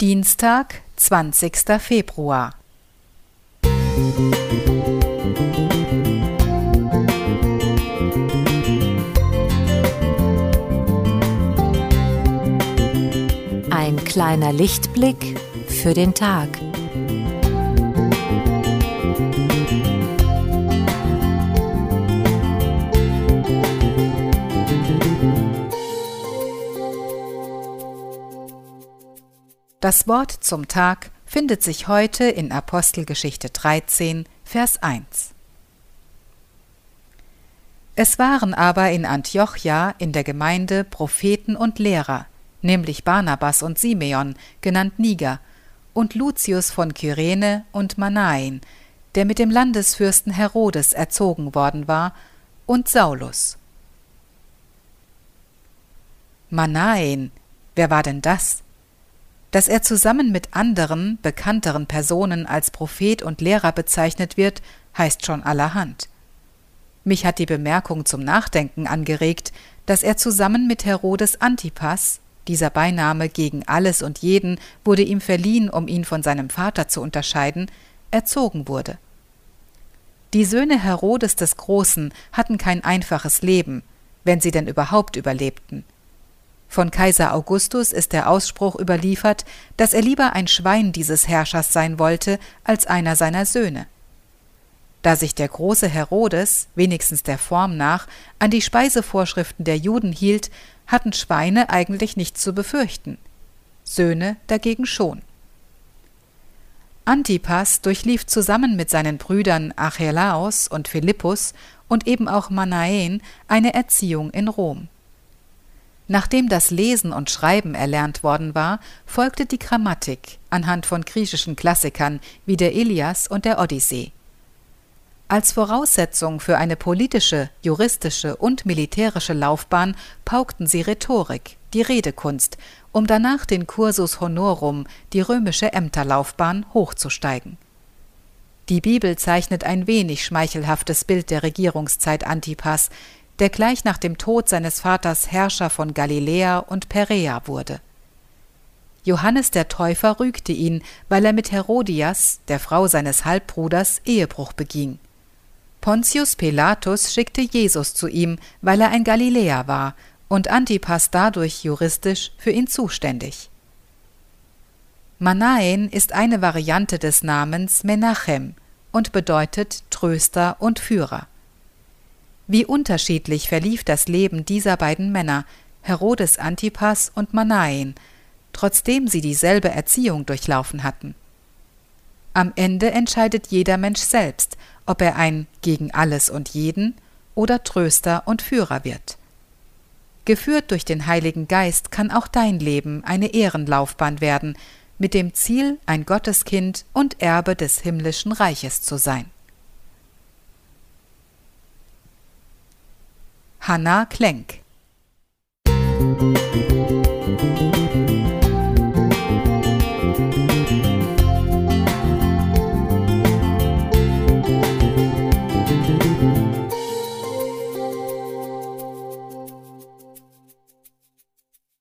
Dienstag, 20. Februar. Ein kleiner Lichtblick für den Tag. Das Wort zum Tag findet sich heute in Apostelgeschichte 13, Vers 1. Es waren aber in Antiochia in der Gemeinde Propheten und Lehrer, nämlich Barnabas und Simeon, genannt Niger, und Lucius von Kyrene und Manaen, der mit dem Landesfürsten Herodes erzogen worden war, und Saulus. Manaen, wer war denn das? Dass er zusammen mit anderen, bekannteren Personen als Prophet und Lehrer bezeichnet wird, heißt schon allerhand. Mich hat die Bemerkung zum Nachdenken angeregt, dass er zusammen mit Herodes Antipas, dieser Beiname gegen alles und jeden wurde ihm verliehen, um ihn von seinem Vater zu unterscheiden, erzogen wurde. Die Söhne Herodes des Großen hatten kein einfaches Leben, wenn sie denn überhaupt überlebten. Von Kaiser Augustus ist der Ausspruch überliefert, dass er lieber ein Schwein dieses Herrschers sein wollte als einer seiner Söhne. Da sich der große Herodes, wenigstens der Form nach, an die Speisevorschriften der Juden hielt, hatten Schweine eigentlich nichts zu befürchten. Söhne dagegen schon. Antipas durchlief zusammen mit seinen Brüdern Archelaos und Philippus und eben auch Manaen eine Erziehung in Rom. Nachdem das Lesen und Schreiben erlernt worden war, folgte die Grammatik anhand von griechischen Klassikern wie der Ilias und der Odyssee. Als Voraussetzung für eine politische, juristische und militärische Laufbahn paukten sie Rhetorik, die Redekunst, um danach den Cursus Honorum, die römische Ämterlaufbahn, hochzusteigen. Die Bibel zeichnet ein wenig schmeichelhaftes Bild der Regierungszeit Antipas, der gleich nach dem Tod seines Vaters Herrscher von Galiläa und Perea wurde. Johannes der Täufer rügte ihn, weil er mit Herodias, der Frau seines Halbbruders, Ehebruch beging. Pontius Pilatus schickte Jesus zu ihm, weil er ein Galiläer war und Antipas dadurch juristisch für ihn zuständig. Manaen ist eine Variante des Namens Menachem und bedeutet Tröster und Führer. Wie unterschiedlich verlief das Leben dieser beiden Männer, Herodes Antipas und Manaen, trotzdem sie dieselbe Erziehung durchlaufen hatten. Am Ende entscheidet jeder Mensch selbst, ob er ein gegen alles und jeden oder Tröster und Führer wird. Geführt durch den Heiligen Geist kann auch dein Leben eine Ehrenlaufbahn werden, mit dem Ziel, ein Gotteskind und Erbe des himmlischen Reiches zu sein. Hanna Klenk.